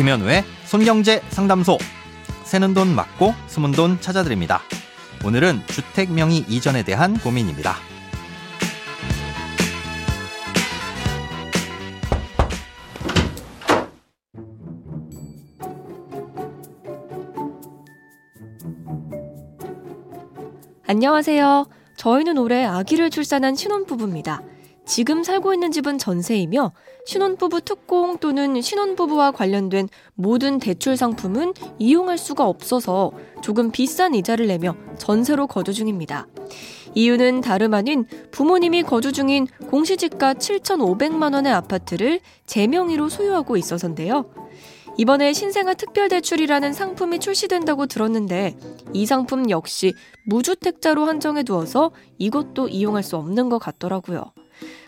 김현우의 손경제 상담소. 새는 돈 맞고 숨은 돈 찾아드립니다. 오늘은 주택 명의 이전에 대한 고민입니다. 안녕하세요. 저희는 올해 아기를 출산한 신혼부부입니다. 지금 살고 있는 집은 전세이며 신혼부부 특공 또는 신혼부부와 관련된 모든 대출 상품은 이용할 수가 없어서 조금 비싼 이자를 내며 전세로 거주 중입니다. 이유는 다름 아닌 부모님이 거주 중인 공시지가 7,500만 원의 아파트를 제 명의로 소유하고 있어서인데요. 이번에 신생아 특별대출이라는 상품이 출시된다고 들었는데 이 상품 역시 무주택자로 한정해 두어서 이것도 이용할 수 없는 것 같더라고요.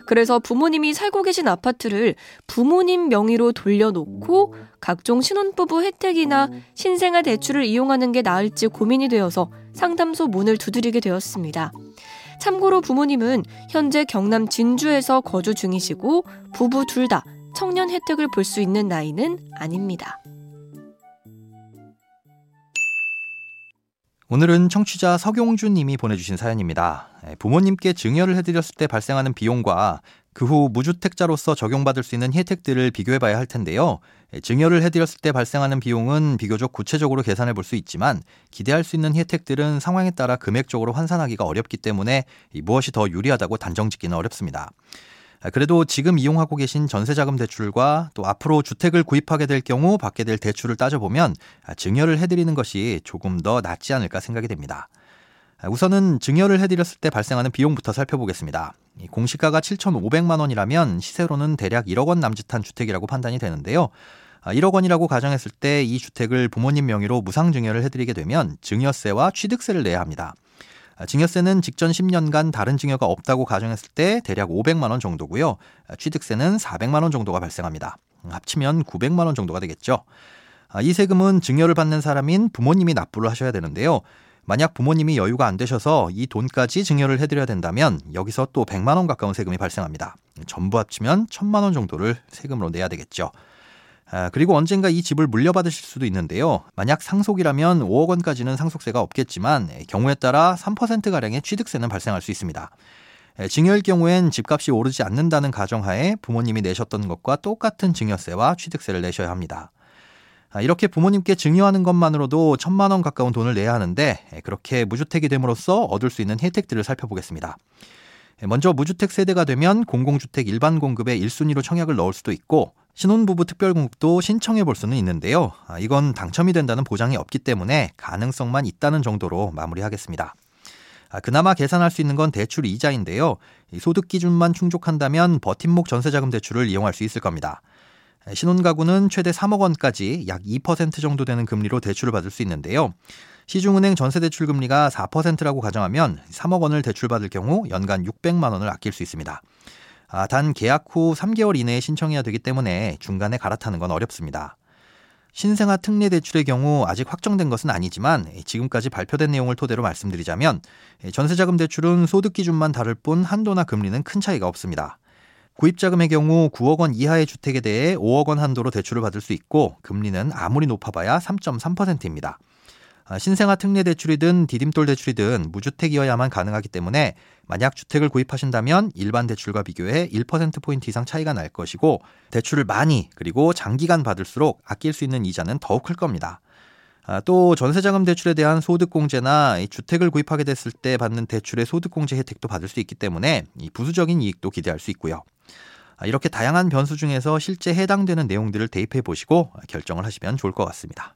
그래서 부모님이 살고 계신 아파트를 부모님 명의로 돌려놓고 각종 신혼부부 혜택이나 신생아 대출을 이용하는 게 나을지 고민이 되어서 상담소 문을 두드리게 되었습니다. 참고로 부모님은 현재 경남 진주에서 거주 중이시고 부부 둘 다 청년 혜택을 볼 수 있는 나이는 아닙니다. 오늘은 청취자 서경준 님이 보내주신 사연입니다. 예, 부모님께 증여를 해드렸을 때 발생하는 비용과 그 후 무주택자로서 적용받을 수 있는 혜택들을 비교해 봐야 할 텐데요. 예, 증여를 해드렸을 때 발생하는 비용은 비교적 구체적으로 계산해 볼 수 있지만 기대할 수 있는 혜택들은 상황에 따라 금액적으로 환산하기가 어렵기 때문에 무엇이 더 유리하다고 단정 짓기는 어렵습니다. 아, 그래도 지금 이용하고 계신 전세자금 대출과 또 앞으로 주택을 구입하게 될 경우 받게 될 대출을 따져보면 아, 증여를 해드리는 것이 조금 더 낫지 않을까 생각이 됩니다. 아, 우선은 증여를 해드렸을 때 발생하는 비용부터 살펴보겠습니다. 공시가가 7,500만 원이라면 시세로는 대략 1억 원 남짓한 주택이라고 판단이 되는데요. 1억 원이라고 가정했을 때 이 주택을 부모님 명의로 무상 증여를 해드리게 되면 증여세와 취득세를 내야 합니다. 아, 증여세는 직전 10년간 다른 증여가 없다고 가정했을 때 대략 500만 원 정도고요. 아, 취득세는 400만 원 정도가 발생합니다. 음, 합치면 900만 원 정도가 되겠죠. 아, 이 세금은 증여를 받는 사람인 부모님이 납부를 하셔야 되는데요. 만약 부모님이 여유가 안 되셔서 이 돈까지 증여를 해드려야 된다면 여기서 또 100만 원 가까운 세금이 발생합니다. 전부 합치면 1000만 원 정도를 세금으로 내야 되겠죠. 아, 그리고 언젠가 이 집을 물려받으실 수도 있는데요. 만약 상속이라면 5억 원까지는 상속세가 없겠지만 경우에 따라 3%가량의 취득세는 발생할 수 있습니다. 증여일 경우엔 집값이 오르지 않는다는 가정하에 부모님이 내셨던 것과 똑같은 증여세와 취득세를 내셔야 합니다. 아, 이렇게 부모님께 증여하는 것만으로도 천만 원 가까운 돈을 내야 하는데 그렇게 무주택이 됨으로써 얻을 수 있는 혜택들을 살펴보겠습니다. 먼저 무주택 세대가 되면 공공주택 일반 공급에 1순위로 청약을 넣을 수도 있고 신혼부부 특별공급도 신청해 볼 수는 있는데요. 아, 이건 당첨이 된다는 보장이 없기 때문에 가능성만 있다는 정도로 마무리하겠습니다. 아, 그나마 계산할 수 있는 건 대출 이자인데요. 소득 기준만 충족한다면 버팀목 전세자금 대출을 이용할 수 있을 겁니다. 신혼가구는 최대 3억 원까지 약 2% 정도 되는 금리로 대출을 받을 수 있는데요. 시중은행 전세대출 금리가 4%라고 가정하면 3억 원을 대출받을 경우 연간 600만 원을 아낄 수 있습니다. 아, 단 계약 후 3개월 이내에 신청해야 되기 때문에 중간에 갈아타는 건 어렵습니다. 신생아 특례 대출의 경우 아직 확정된 것은 아니지만 지금까지 발표된 내용을 토대로 말씀드리자면 전세자금 대출은 소득 기준만 다를 뿐 한도나 금리는 큰 차이가 없습니다. 구입자금의 경우 9억 원 이하의 주택에 대해 5억 원 한도로 대출을 받을 수 있고 금리는 아무리 높아봐야 3.3%입니다. 아, 신생아 특례 대출이든 디딤돌 대출이든 무주택이어야만 가능하기 때문에 만약 주택을 구입하신다면 일반 대출과 비교해 1%포인트 이상 차이가 날 것이고 대출을 많이 그리고 장기간 받을수록 아낄 수 있는 이자는 더욱 클 겁니다. 아, 또 전세자금 대출에 대한 소득공제나 주택을 구입하게 됐을 때 받는 대출의 소득공제 혜택도 받을 수 있기 때문에 부수적인 이익도 기대할 수 있고요. 아, 이렇게 다양한 변수 중에서 실제 해당되는 내용들을 대입해 보시고 결정을 하시면 좋을 것 같습니다.